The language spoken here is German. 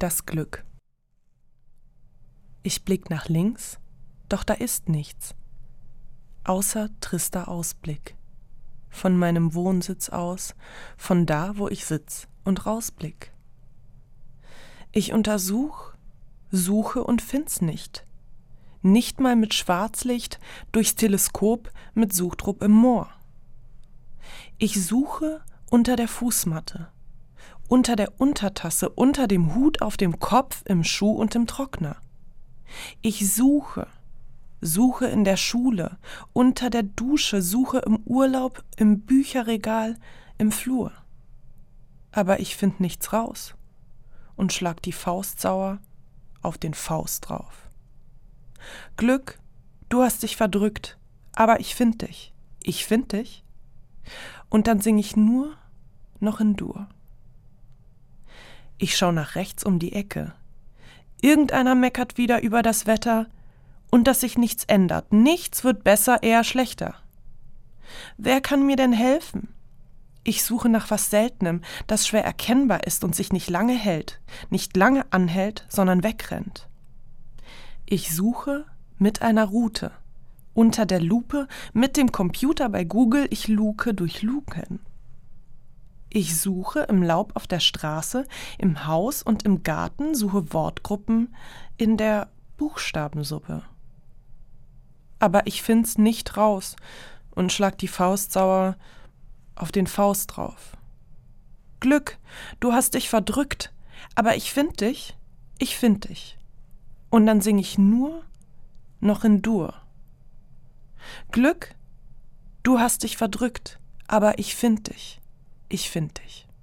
Das Glück. Ich blick nach links, doch da ist nichts, außer trister Ausblick. Von meinem Wohnsitz aus, von da, wo ich sitz und rausblick. Ich untersuch, suche und find's nicht. Nicht mal mit Schwarzlicht durchs Teleskop mit Suchdruck im Moor. Ich suche unter der Fußmatte, unter der Untertasse, unter dem Hut auf dem Kopf, im Schuh und im Trockner. Ich suche, suche in der Schule, unter der Dusche, suche im Urlaub, im Bücherregal, im Flur. Aber ich find nichts raus und schlag die Faust sauer auf den Faust drauf. Glück, du hast dich verdrückt, aber ich find dich, ich find dich. Und dann sing ich nur noch in Dur. Ich schau nach rechts um die Ecke. Irgendeiner meckert wieder über das Wetter und dass sich nichts ändert. Nichts wird besser, eher schlechter. Wer kann mir denn helfen? Ich suche nach was Seltenem, das schwer erkennbar ist und sich nicht lange hält, nicht lange anhält, sondern wegrennt. Ich suche mit einer Route, unter der Lupe, mit dem Computer bei Google, ich luke durch Luken. Ich suche im Laub auf der Straße, im Haus und im Garten, suche Wortgruppen in der Buchstabensuppe. Aber ich find's nicht raus und schlag die Faust sauer auf den Faust drauf. Glück, du hast dich verdrückt, aber ich find dich, ich find dich. Und dann sing ich nur noch in Dur. Glück, du hast dich verdrückt, aber ich find dich ich finde dich.